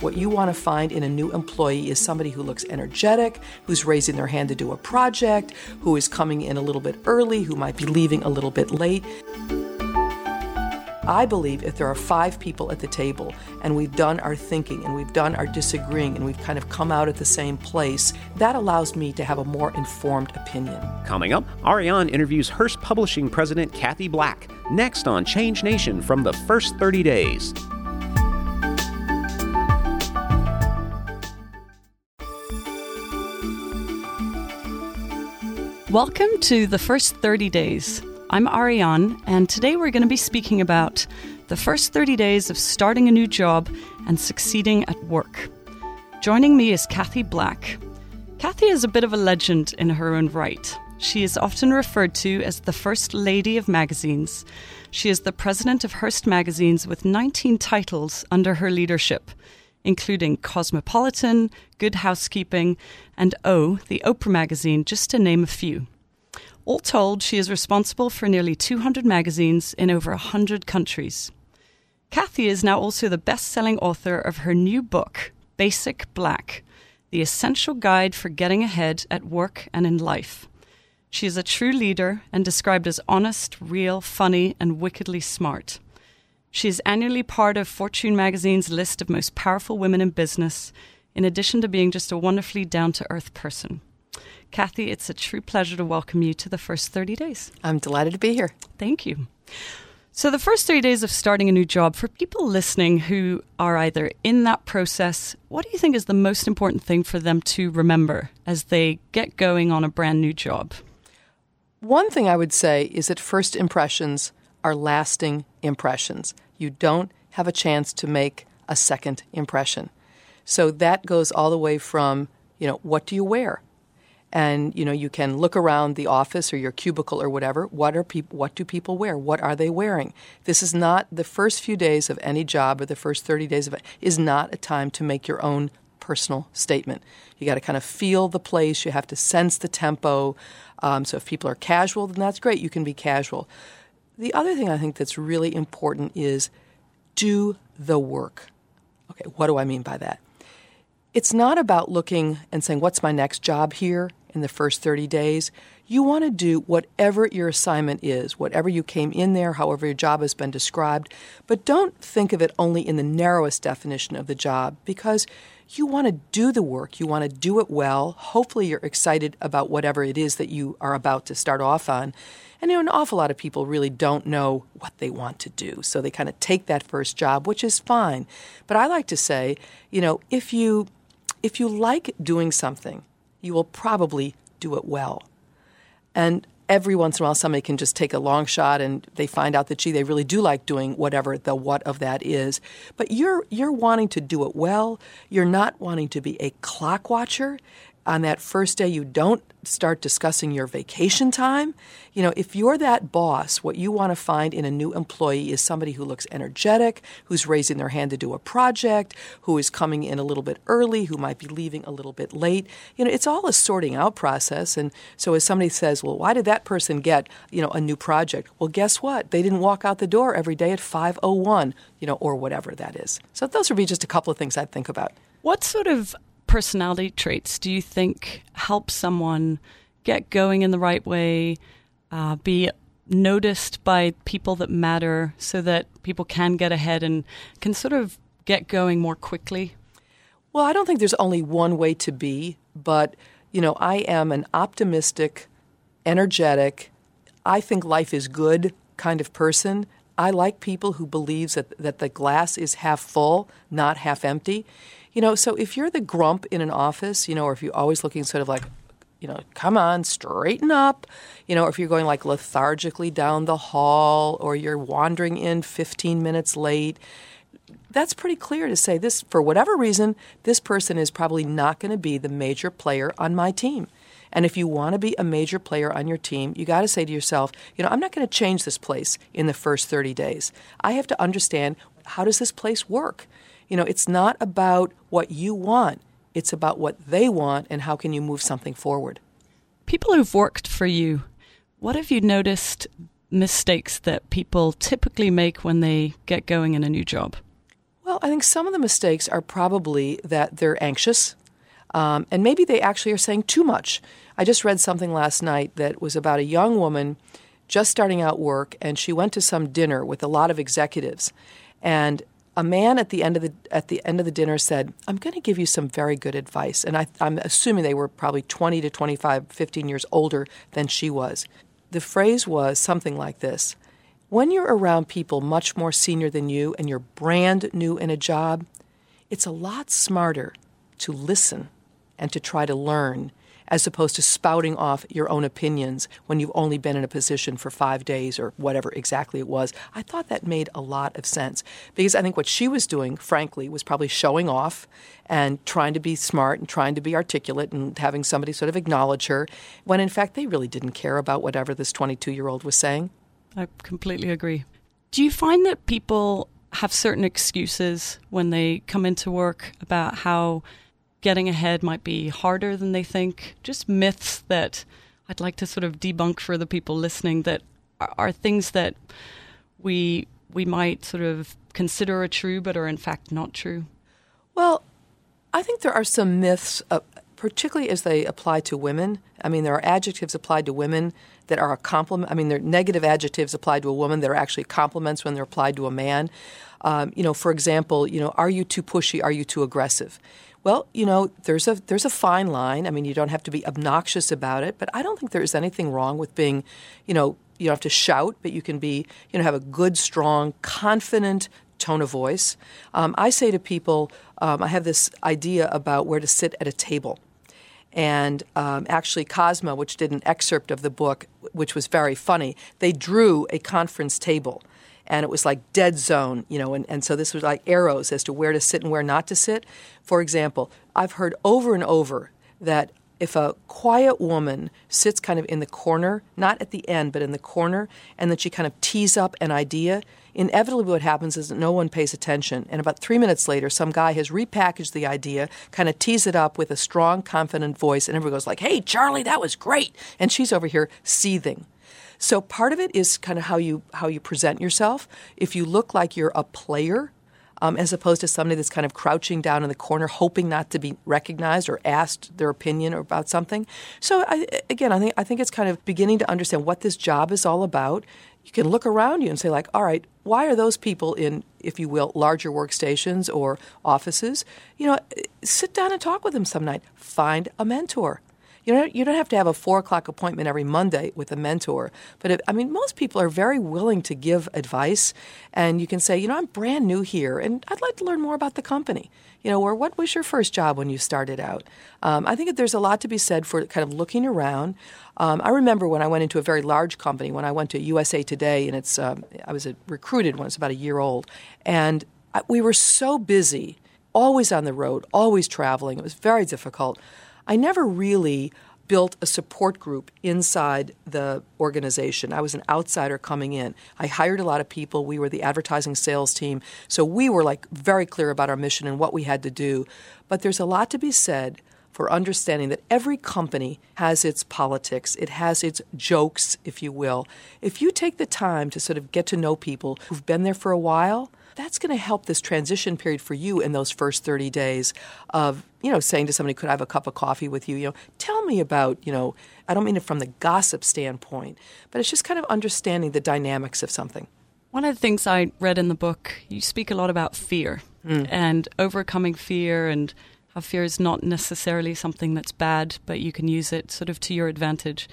What you want to find in a new employee is somebody who looks energetic, who's raising their hand to do a project, who is coming in a little bit early, who might be leaving a little bit late. I believe if there are five people at the table and we've done our thinking and we've done our disagreeing and we've kind of come out at the same place, that allows me to have a more informed opinion. Coming up, Ariane interviews Hearst Publishing President Cathie Black, next on Change Nation from the first 30 days. Welcome to the first 30 days. I'm Ariane, and today we're going to be speaking about the first 30 days of starting a new job and succeeding at work. Joining me is Cathie Black. Cathie is a bit of a legend in her own right. She is often referred to as the First Lady of Magazines. She is the president of Hearst Magazines with 19 titles under her leadership, including Cosmopolitan, Good Housekeeping, and O, the Oprah magazine, just to name a few. All told, she is responsible for nearly 200 magazines in over 100 countries. Cathie is now also the best selling author of her new book, Basic Black The Essential Guide for Getting Ahead at Work and in Life. She is a true leader and described as honest, real, funny, and wickedly smart. She is annually part of Fortune magazine's list of most powerful women in business, in addition to being just a wonderfully down to earth person. Cathie, it's a true pleasure to welcome you to the first 30 days. I'm delighted to be here. Thank you. So, the first 30 days of starting a new job, for people listening who are either in that process, what do you think is the most important thing for them to remember as they get going on a brand new job? One thing I would say is that first impressions are lasting impressions. You don't have a chance to make a second impression. So that goes all the way from, you know, what do you wear? and you know you can look around the office or your cubicle or whatever. What are people what do people wear? What are they wearing? This is not the first few days of any job or the first 30 days of it is not a time to make your own personal statement. You got to kind of feel the place. You have to sense the tempo. Um, so if people are casual then that's great. You can be casual the other thing i think that's really important is do the work okay what do i mean by that it's not about looking and saying, What's my next job here? in the first 30 days. You want to do whatever your assignment is, whatever you came in there, however your job has been described, but don't think of it only in the narrowest definition of the job because you want to do the work, you want to do it well. Hopefully, you're excited about whatever it is that you are about to start off on. And you know, an awful lot of people really don't know what they want to do. So they kind of take that first job, which is fine. But I like to say, you know, if you if you like doing something, you will probably do it well. And every once in a while, somebody can just take a long shot and they find out that, gee, they really do like doing whatever the what of that is. But you're, you're wanting to do it well. You're not wanting to be a clock watcher on that first day you don't start discussing your vacation time. You know, if you're that boss, what you want to find in a new employee is somebody who looks energetic, who's raising their hand to do a project, who is coming in a little bit early, who might be leaving a little bit late. You know, it's all a sorting out process. And so as somebody says, well, why did that person get, you know, a new project? Well, guess what? They didn't walk out the door every day at 501, you know, or whatever that is. So those would be just a couple of things I'd think about. What sort of personality traits do you think help someone get going in the right way, uh, be noticed by people that matter so that people can get ahead and can sort of get going more quickly? Well, I don't think there's only one way to be, but you know, I am an optimistic, energetic, I think life is good kind of person. I like people who believes that that the glass is half full, not half empty. You know, so if you're the grump in an office, you know, or if you're always looking sort of like, you know, come on, straighten up, you know, or if you're going like lethargically down the hall or you're wandering in 15 minutes late, that's pretty clear to say this, for whatever reason, this person is probably not going to be the major player on my team. And if you want to be a major player on your team, you got to say to yourself, you know, I'm not going to change this place in the first 30 days. I have to understand how does this place work? You know, it's not about what you want, it's about what they want and how can you move something forward. People who've worked for you, what have you noticed mistakes that people typically make when they get going in a new job? Well, I think some of the mistakes are probably that they're anxious, um, and maybe they actually are saying too much. I just read something last night that was about a young woman just starting out work, and she went to some dinner with a lot of executives, and a man at the end of the at the end of the dinner said, "I'm going to give you some very good advice." And I, I'm assuming they were probably 20 to 25, 15 years older than she was. The phrase was something like this: When you're around people much more senior than you, and you're brand new in a job, it's a lot smarter to listen and to try to learn as opposed to spouting off your own opinions when you've only been in a position for five days or whatever exactly it was. I thought that made a lot of sense because I think what she was doing, frankly, was probably showing off and trying to be smart and trying to be articulate and having somebody sort of acknowledge her when in fact they really didn't care about whatever this 22 year old was saying. I completely agree. Do you find that people have certain excuses when they come into work about how getting ahead might be harder than they think. Just myths that I'd like to sort of debunk for the people listening that are, are things that we we might sort of consider are true but are in fact not true. Well, I think there are some myths, uh, particularly as they apply to women. I mean, there are adjectives applied to women that are a compliment. I mean, there are negative adjectives applied to a woman that are actually compliments when they're applied to a man. Um, you know, for example, you know, are you too pushy? Are you too aggressive? Well, you know, there's a there's a fine line. I mean, you don't have to be obnoxious about it, but I don't think there's anything wrong with being, you know, you don't have to shout, but you can be, you know, have a good, strong, confident tone of voice. Um, I say to people, um, I have this idea about where to sit at a table. And um, actually, Cosmo, which did an excerpt of the book, which was very funny, they drew a conference table and it was like dead zone, you know, and, and so this was like arrows as to where to sit and where not to sit. For example, I've heard over and over that if a quiet woman sits kind of in the corner, not at the end, but in the corner, and then she kind of tees up an idea, inevitably what happens is that no one pays attention. And about three minutes later, some guy has repackaged the idea, kind of tees it up with a strong, confident voice, and everyone goes like, "Hey, Charlie, that was great," and she's over here seething. So part of it is kind of how you how you present yourself. If you look like you're a player, um, as opposed to somebody that's kind of crouching down in the corner, hoping not to be recognized or asked their opinion about something. So I, again, I think I think it's kind of beginning to understand what this job is all about. You can look around you and say, like, all right, why are those people in, if you will, larger workstations or offices? You know, sit down and talk with them some night. Find a mentor. You don't, you don't have to have a four o'clock appointment every Monday with a mentor. But it, I mean, most people are very willing to give advice, and you can say, you know, I'm brand new here, and I'd like to learn more about the company. You know, or what was your first job when you started out? Um, I think that there's a lot to be said for kind of looking around. Um, I remember when I went into a very large company, when I went to USA Today, and it's um, I was recruited when I was about a year old, and I, we were so busy, always on the road, always traveling. It was very difficult. I never really built a support group inside the organization. I was an outsider coming in. I hired a lot of people. We were the advertising sales team. So we were like very clear about our mission and what we had to do. But there's a lot to be said for understanding that every company has its politics, it has its jokes, if you will. If you take the time to sort of get to know people who've been there for a while, that's going to help this transition period for you in those first 30 days of you know saying to somebody could i have a cup of coffee with you? You know tell me about you know i don't mean it from the gossip standpoint but it's just kind of understanding the dynamics of something. One of the things i read in the book you speak a lot about fear mm. and overcoming fear and how fear is not necessarily something that's bad but you can use it sort of to your advantage.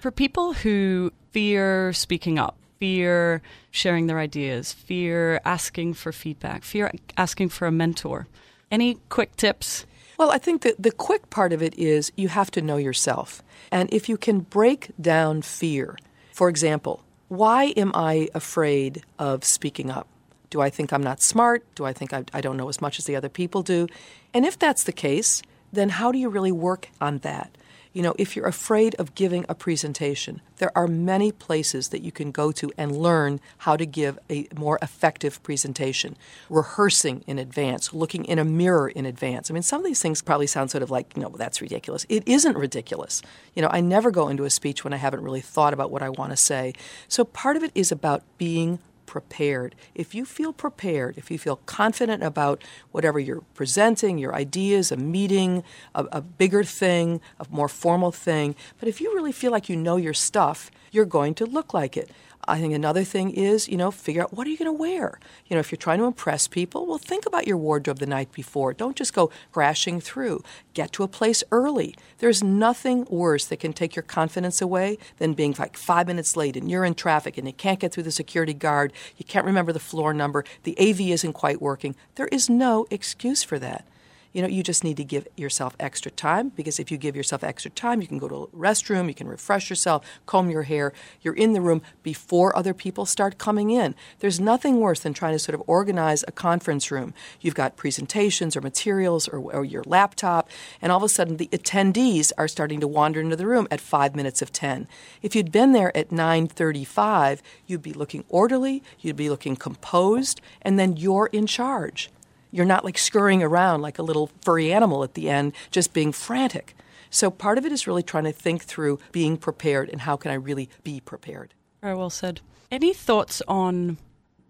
For people who fear speaking up fear sharing their ideas, fear asking for feedback, fear asking for a mentor. Any quick tips? Well, I think that the quick part of it is you have to know yourself. And if you can break down fear, for example, why am I afraid of speaking up? Do I think I'm not smart? Do I think I, I, don't know as much as the other people do? And if that's the case, then how do you really work on that? You know, if you're afraid of giving a presentation, there are many places that you can go to and learn how to give a more effective presentation. Rehearsing in advance, looking in a mirror in advance. I mean, some of these things probably sound sort of like, you know, that's ridiculous. It isn't ridiculous. You know, I never go into a speech when I haven't really thought about what I want to say. So part of it is about being prepared. If you feel prepared, if you feel confident about whatever you're presenting, your ideas, a meeting, a, a bigger thing, a more formal thing, but if you really feel like you know your stuff, you're going to look like it. I think another thing is, you know, figure out what are you going to wear. You know, if you're trying to impress people, well, think about your wardrobe the night before. Don't just go crashing through. Get to a place early. There's nothing worse that can take your confidence away than being like five minutes late and you're in traffic and you can't get through the security guard. You can't remember the floor number. The AV isn't quite working. There is no excuse for that. You know, you just need to give yourself extra time because if you give yourself extra time, you can go to a restroom, you can refresh yourself, comb your hair. You're in the room before other people start coming in. There's nothing worse than trying to sort of organize a conference room. You've got presentations or materials or, or your laptop, and all of a sudden the attendees are starting to wander into the room at five minutes of 10. If you'd been there at 9.35, you'd be looking orderly, you'd be looking composed, and then you're in charge. You're not like scurrying around like a little furry animal at the end, just being frantic. So part of it is really trying to think through being prepared and how can I really be prepared. Very well said. Any thoughts on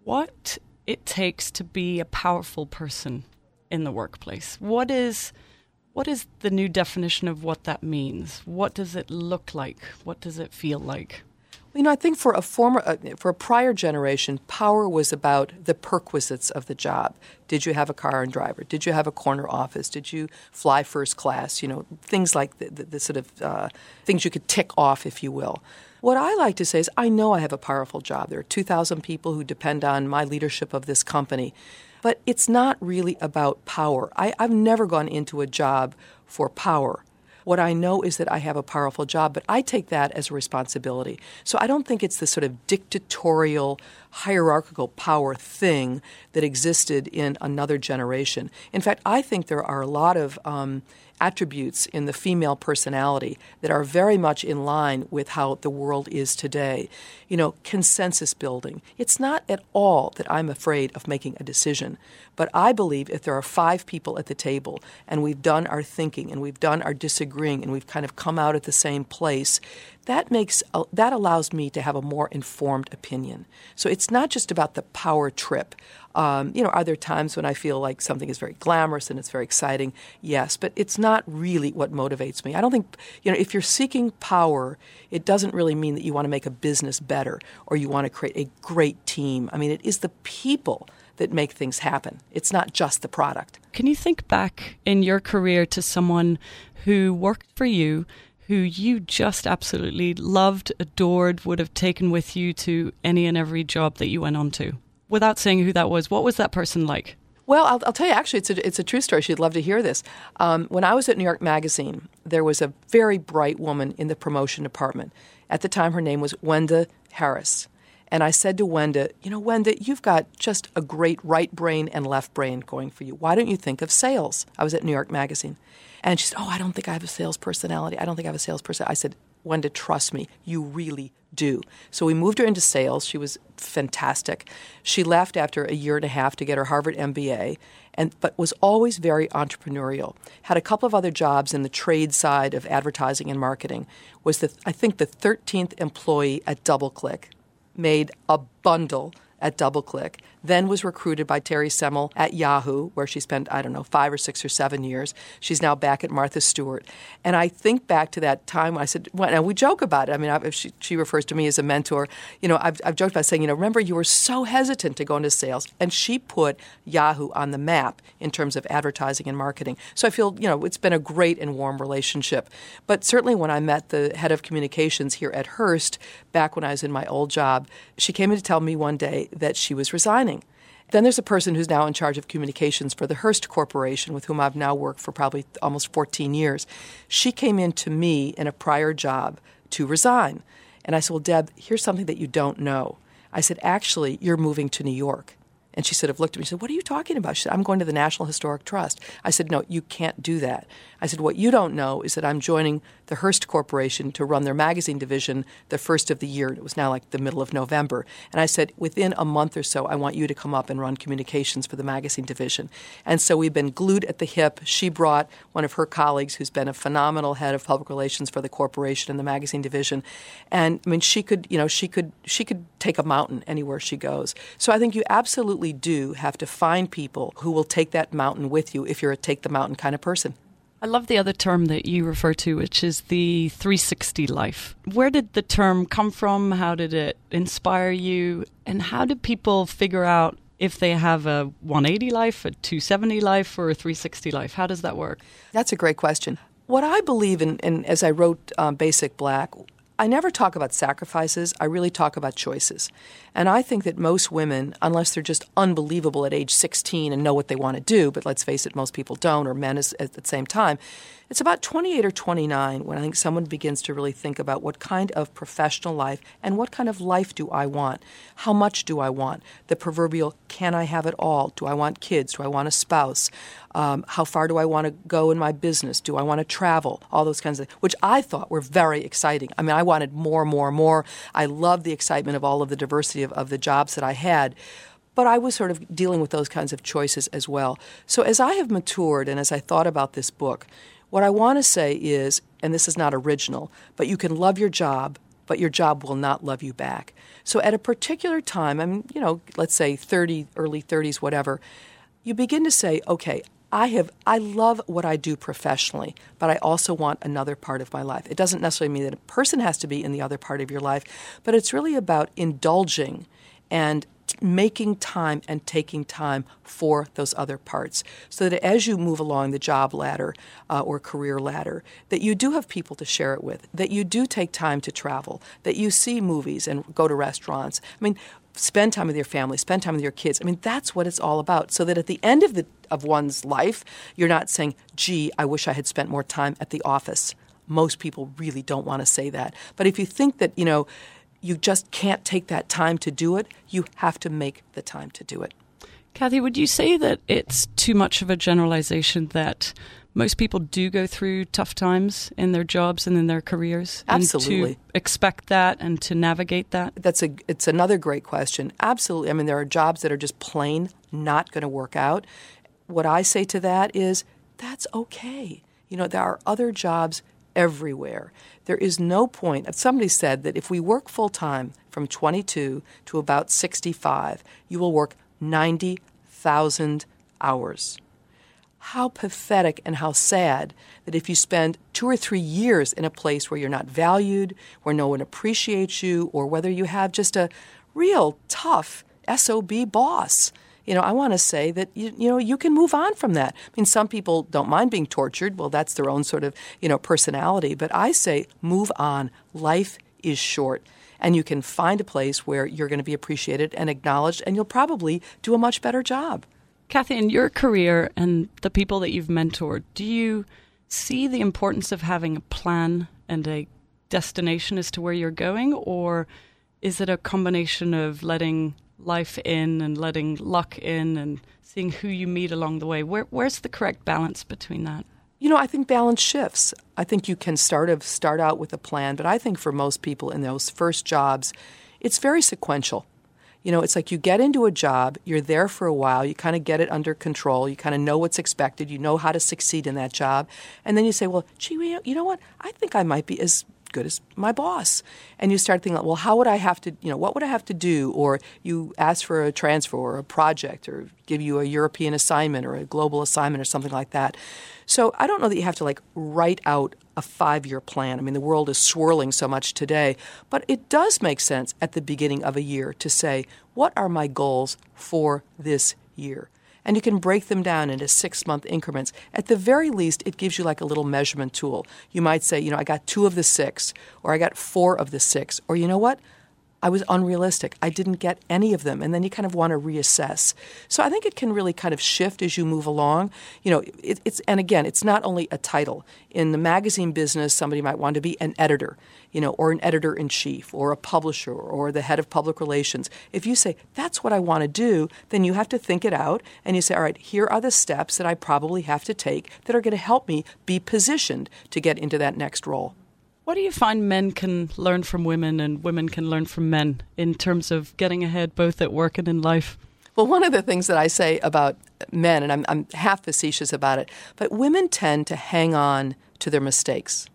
what it takes to be a powerful person in the workplace? What is what is the new definition of what that means? What does it look like? What does it feel like? You know, I think for a former, uh, for a prior generation, power was about the perquisites of the job. Did you have a car and driver? Did you have a corner office? Did you fly first class? You know, things like the, the, the sort of uh, things you could tick off, if you will. What I like to say is, I know I have a powerful job. There are 2,000 people who depend on my leadership of this company. But it's not really about power. I, I've never gone into a job for power. What I know is that I have a powerful job, but I take that as a responsibility. So I don't think it's the sort of dictatorial, hierarchical power thing that existed in another generation. In fact, I think there are a lot of um, attributes in the female personality that are very much in line with how the world is today. You know, consensus building. It's not at all that I'm afraid of making a decision, but I believe if there are five people at the table and we've done our thinking and we've done our disagreeing and we've kind of come out at the same place, that makes uh, that allows me to have a more informed opinion. So it's not just about the power trip. Um, you know, are there times when I feel like something is very glamorous and it's very exciting? Yes, but it's not really what motivates me. I don't think you know if you're seeking power, it doesn't really mean that you want to make a business better or you want to create a great team. I mean, it is the people that make things happen. It's not just the product. Can you think back in your career to someone who worked for you who you just absolutely loved, adored, would have taken with you to any and every job that you went on to? Without saying who that was, what was that person like? Well, I'll, I'll, tell you, actually, it's a, it's a true story. She'd love to hear this. Um, when I was at New York Magazine, there was a very bright woman in the promotion department. At the time, her name was Wenda Harris. And I said to Wenda, You know, Wenda, you've got just a great right brain and left brain going for you. Why don't you think of sales? I was at New York Magazine. And she said, Oh, I don't think I have a sales personality. I don't think I have a sales person. I said, Wenda, trust me, you really do. So we moved her into sales. She was fantastic. She left after a year and a half to get her Harvard MBA, and but was always very entrepreneurial. Had a couple of other jobs in the trade side of advertising and marketing. Was the I think the 13th employee at DoubleClick. Made a bundle at DoubleClick, then was recruited by Terry Semel at Yahoo, where she spent, I don't know, five or six or seven years. She's now back at Martha Stewart. And I think back to that time when I said, well, and we joke about it. I mean, I, she, she, refers to me as a mentor. You know, I've, I've joked about saying, you know, remember you were so hesitant to go into sales. And she put Yahoo on the map in terms of advertising and marketing. So I feel, you know, it's been a great and warm relationship. But certainly when I met the head of communications here at Hearst, back when I was in my old job, she came in to tell me one day that she was resigning. Then there's a person who's now in charge of communications for the Hearst Corporation, with whom I've now worked for probably almost 14 years. She came in to me in a prior job to resign. And I said, Well, Deb, here's something that you don't know. I said, Actually, you're moving to New York. And she sort of looked at me and said, What are you talking about? She said, I'm going to the National Historic Trust. I said, No, you can't do that. I said, What you don't know is that I'm joining the Hearst Corporation to run their magazine division the first of the year. It was now like the middle of November. And I said, within a month or so, I want you to come up and run communications for the magazine division. And so we've been glued at the hip. She brought one of her colleagues who's been a phenomenal head of public relations for the corporation and the magazine division. And I mean, she could, you know, she could, she could take a mountain anywhere she goes. So I think you absolutely do have to find people who will take that mountain with you if you're a take the mountain kind of person. I love the other term that you refer to, which is the 360 life. Where did the term come from? How did it inspire you? And how do people figure out if they have a 180 life, a 270 life, or a 360 life? How does that work? That's a great question. What I believe in, and as I wrote um, Basic Black, I never talk about sacrifices. I really talk about choices. And I think that most women, unless they're just unbelievable at age 16 and know what they want to do, but let's face it, most people don't, or men is, at the same time, it's about 28 or 29 when I think someone begins to really think about what kind of professional life and what kind of life do I want? How much do I want? The proverbial, can I have it all? Do I want kids? Do I want a spouse? Um, how far do I want to go in my business? Do I want to travel? All those kinds of things, which I thought were very exciting. I mean, I wanted more, more, more. I loved the excitement of all of the diversity of, of the jobs that I had but I was sort of dealing with those kinds of choices as well. So as I have matured and as I thought about this book, what I want to say is, and this is not original, but you can love your job, but your job will not love you back. So at a particular time, I'm, you know, let's say 30, early 30s, whatever, you begin to say, okay, I have I love what I do professionally, but I also want another part of my life. It doesn't necessarily mean that a person has to be in the other part of your life, but it's really about indulging and making time and taking time for those other parts so that as you move along the job ladder uh, or career ladder that you do have people to share it with that you do take time to travel that you see movies and go to restaurants i mean spend time with your family spend time with your kids i mean that's what it's all about so that at the end of the of one's life you're not saying gee i wish i had spent more time at the office most people really don't want to say that but if you think that you know you just can't take that time to do it. You have to make the time to do it. Cathie, would you say that it's too much of a generalization that most people do go through tough times in their jobs and in their careers? Absolutely. to expect that and to navigate that? That's a it's another great question. Absolutely. I mean there are jobs that are just plain not going to work out. What I say to that is that's okay. You know, there are other jobs everywhere. There is no point. Somebody said that if we work full time from 22 to about 65, you will work 90,000 hours. How pathetic and how sad that if you spend two or three years in a place where you're not valued, where no one appreciates you, or whether you have just a real tough SOB boss you know, I want to say that you, you know you can move on from that. I mean, some people don't mind being tortured. Well, that's their own sort of you know personality. But I say move on. Life is short, and you can find a place where you're going to be appreciated and acknowledged, and you'll probably do a much better job. Cathie, in your career and the people that you've mentored, do you see the importance of having a plan and a destination as to where you're going, or is it a combination of letting life in and letting luck in and seeing who you meet along the way. Where, where's the correct balance between that? You know, I think balance shifts. I think you can start of start out with a plan, but I think for most people in those first jobs, it's very sequential. You know, it's like you get into a job, you're there for a while, you kind of get it under control, you kind of know what's expected, you know how to succeed in that job, and then you say, well, gee, you know what? I think I might be as good as my boss. And you start thinking, well, how would I have to, you know, what would I have to do? Or you ask for a transfer or a project or give you a European assignment or a global assignment or something like that. So I don't know that you have to like write out a five year plan. I mean, the world is swirling so much today, but it does make sense at the beginning of a year to say, what are my goals for this year? And you can break them down into six month increments. At the very least, it gives you like a little measurement tool. You might say, you know, I got two of the six, or I got four of the six, or you know what? I was unrealistic. I didn't get any of them. And then you kind of want to reassess. So I think it can really kind of shift as you move along. You know, it, it's, and again, it's not only a title. In the magazine business, somebody might want to be an editor, you know, or an editor in chief, or a publisher, or the head of public relations. If you say, that's what I want to do, then you have to think it out and you say, all right, here are the steps that I probably have to take that are going to help me be positioned to get into that next role. What do you find men can learn from women and women can learn from men in terms of getting ahead both at work and in life? Well, one of the things that I say about men, and I'm, I'm half facetious about it, but women tend to hang on to their mistakes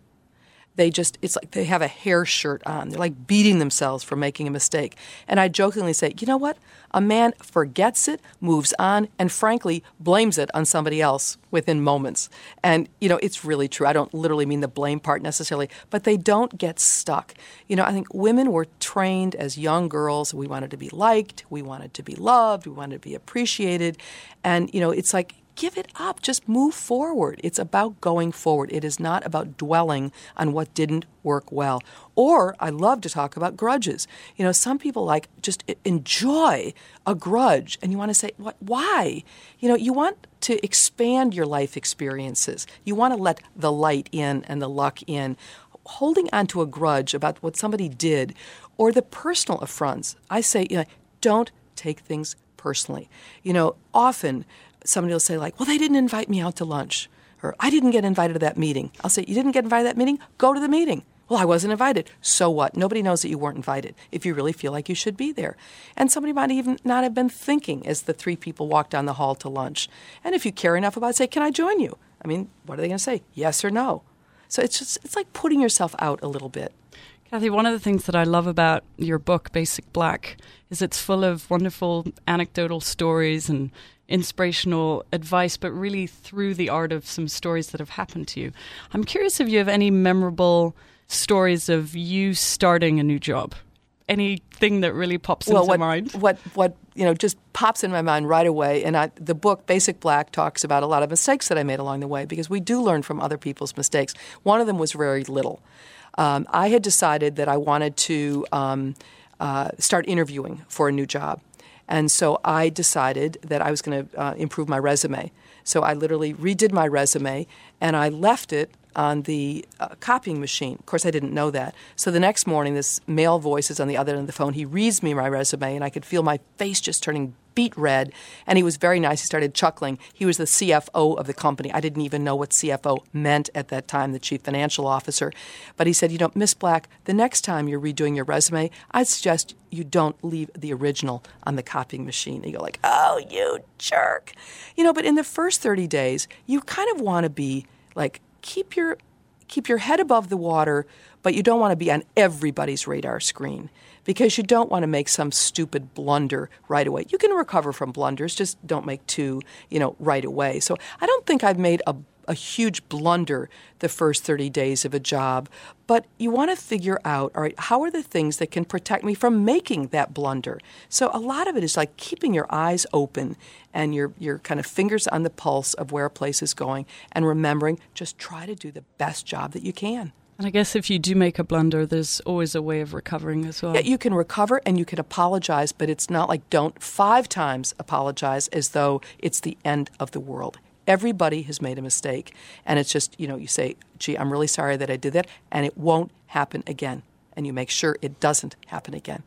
they just it's like they have a hair shirt on. They're like beating themselves for making a mistake. And i jokingly say you know what? A man forgets it moves on and frankly blames it on somebody else within moments. And you know it's really true. I don't literally mean the blame part necessarily but they don't get stuck. You know i think women were trained as young girls. We wanted to be liked. We wanted to be loved. We wanted to be appreciated. And you know it's like give it up. Just move forward. It's about going forward. It is not about dwelling on what didn't work well. Or I love to talk about grudges. You know, some people like just enjoy a grudge and you want to say, what why? You know, you want to expand your life experiences. You want to let the light in and the luck in. Holding on to a grudge about what somebody did or the personal affronts, I say, you know, don't take things personally. You know, often somebody will say, like, well, they didn't invite me out to lunch, or I didn't get invited to that meeting. I'll say, you didn't get invited to that meeting? Go to the meeting. Well, I wasn't invited. So what? Nobody knows that you weren't invited if you really feel like you should be there. And somebody might even not have been thinking as the three people walked down the hall to lunch. And if you care enough about it, say, Can I join you? I mean, what are they going to say? Yes or no? So it's just, it's like putting yourself out a little bit. Cathie, one of the things that I love about your book, Basic Black, is it's full of wonderful anecdotal stories and inspirational advice, but really through the art of some stories that have happened to you. I'm curious if you have any memorable stories of you starting a new job. Anything that really pops well, into what, mind? What what you know just pops in my mind right away, and I, the book Basic Black talks about a lot of mistakes that I made along the way because we do learn from other people's mistakes. One of them was very little. Um, I had decided that I wanted to um, uh, start interviewing for a new job. And so I decided that I was going to uh, improve my resume. So I literally redid my resume and I left it on the uh, copying machine. Of course, I didn't know that. So the next morning, this male voice is on the other end of the phone. He reads me my resume, and I could feel my face just turning beet red. And he was very nice. He started chuckling. He was the CFO of the company. I didn't even know what CFO meant at that time, the chief financial officer. But he said, You know, Miss Black, the next time you're redoing your resume, I'd suggest you don't leave the original on the copying machine. And you go like, Oh, you jerk. You know, but in the first 30 days, you kind of want to be like keep your keep your head above the water, but you don't want to be on everybody's radar screen because you don't want to make some stupid blunder right away. You can recover from blunders, just don't make two, you know, right away. So I don't think I've made a a huge blunder the first 30 days of a job, but you want to figure out, all right, how are the things that can protect me from making that blunder? So a lot of it is like keeping your eyes open and your, your kind of fingers on the pulse of where a place is going and remembering just try to do the best job that you can. And I guess if you do make a blunder, there's always a way of recovering as well. Yeah, you can recover and you can apologize, but it's not like don't five times apologize as though it's the end of the world. Everybody has made a mistake. And it's just, you know, you say, gee, I'm really sorry that I did that, and it won't happen again. And you make sure it doesn't happen again.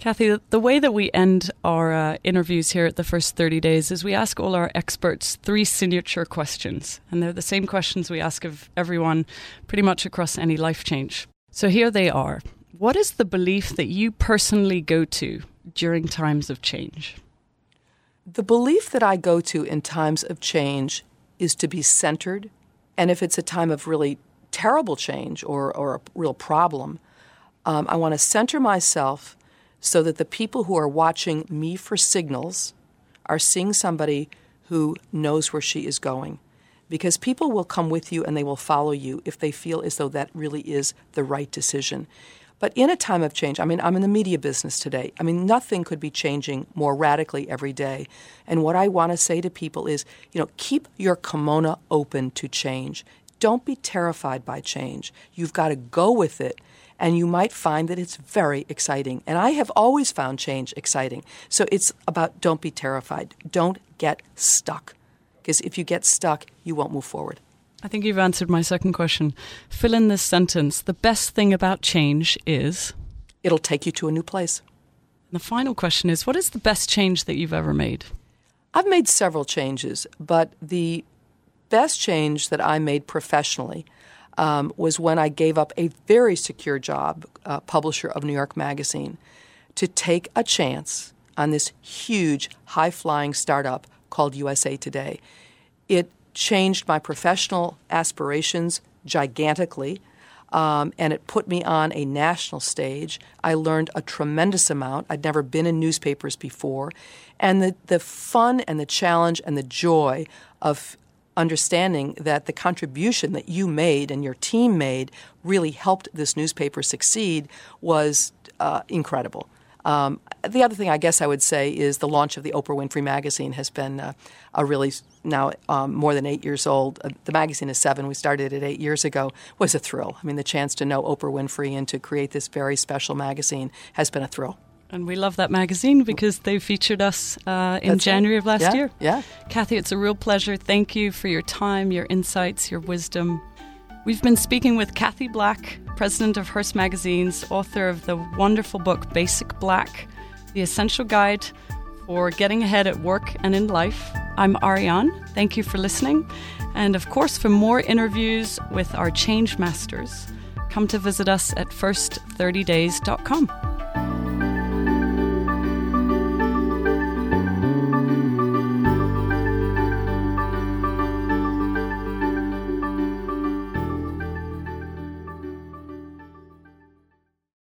Cathie, the way that we end our uh, interviews here at the first 30 days is we ask all our experts three signature questions. And they're the same questions we ask of everyone pretty much across any life change. So here they are. What is the belief that you personally go to during times of change? The belief that I go to in times of change is to be centered. And if it's a time of really terrible change or, or a real problem, um, I want to center myself so that the people who are watching me for signals are seeing somebody who knows where she is going. Because people will come with you and they will follow you if they feel as though that really is the right decision. But in a time of change, I mean, I'm in the media business today. I mean, nothing could be changing more radically every day. And what I want to say to people is, you know, keep your kimono open to change. Don't be terrified by change. You've got to go with it. And you might find that it's very exciting. And I have always found change exciting. So it's about don't be terrified. Don't get stuck. Because if you get stuck, you won't move forward. I think you've answered my second question. Fill in this sentence. The best thing about change is. It'll take you to a new place. And the final question is What is the best change that you've ever made? I've made several changes, but the best change that I made professionally um, was when I gave up a very secure job, uh, publisher of New York Magazine, to take a chance on this huge, high flying startup called USA Today. It changed my professional aspirations gigantically. Um, and it put me on a national stage. I learned a tremendous amount. I'd never been in newspapers before. And the, the fun and the challenge and the joy of understanding that the contribution that you made and your team made really helped this newspaper succeed was uh, incredible. Um, the other thing I guess I would say is the launch of the Oprah Winfrey magazine has been uh, a really now um, more than eight years old. Uh, the magazine is seven. We started it eight years ago. Was a thrill. I mean, the chance to know Oprah Winfrey and to create this very special magazine has been a thrill. And we love that magazine because they featured us uh, in That's January of last Yeah, year. yeah. Cathie, it's a real pleasure. Thank you for your time, your insights, your wisdom. We've been speaking with Cathie Black, president of Hearst Magazines, author of the wonderful book Basic Black, the essential guide for getting ahead at work and in life. I'm Ariane. Thank you for listening. And of course, for more interviews with our change masters, come to visit us at first30days.com.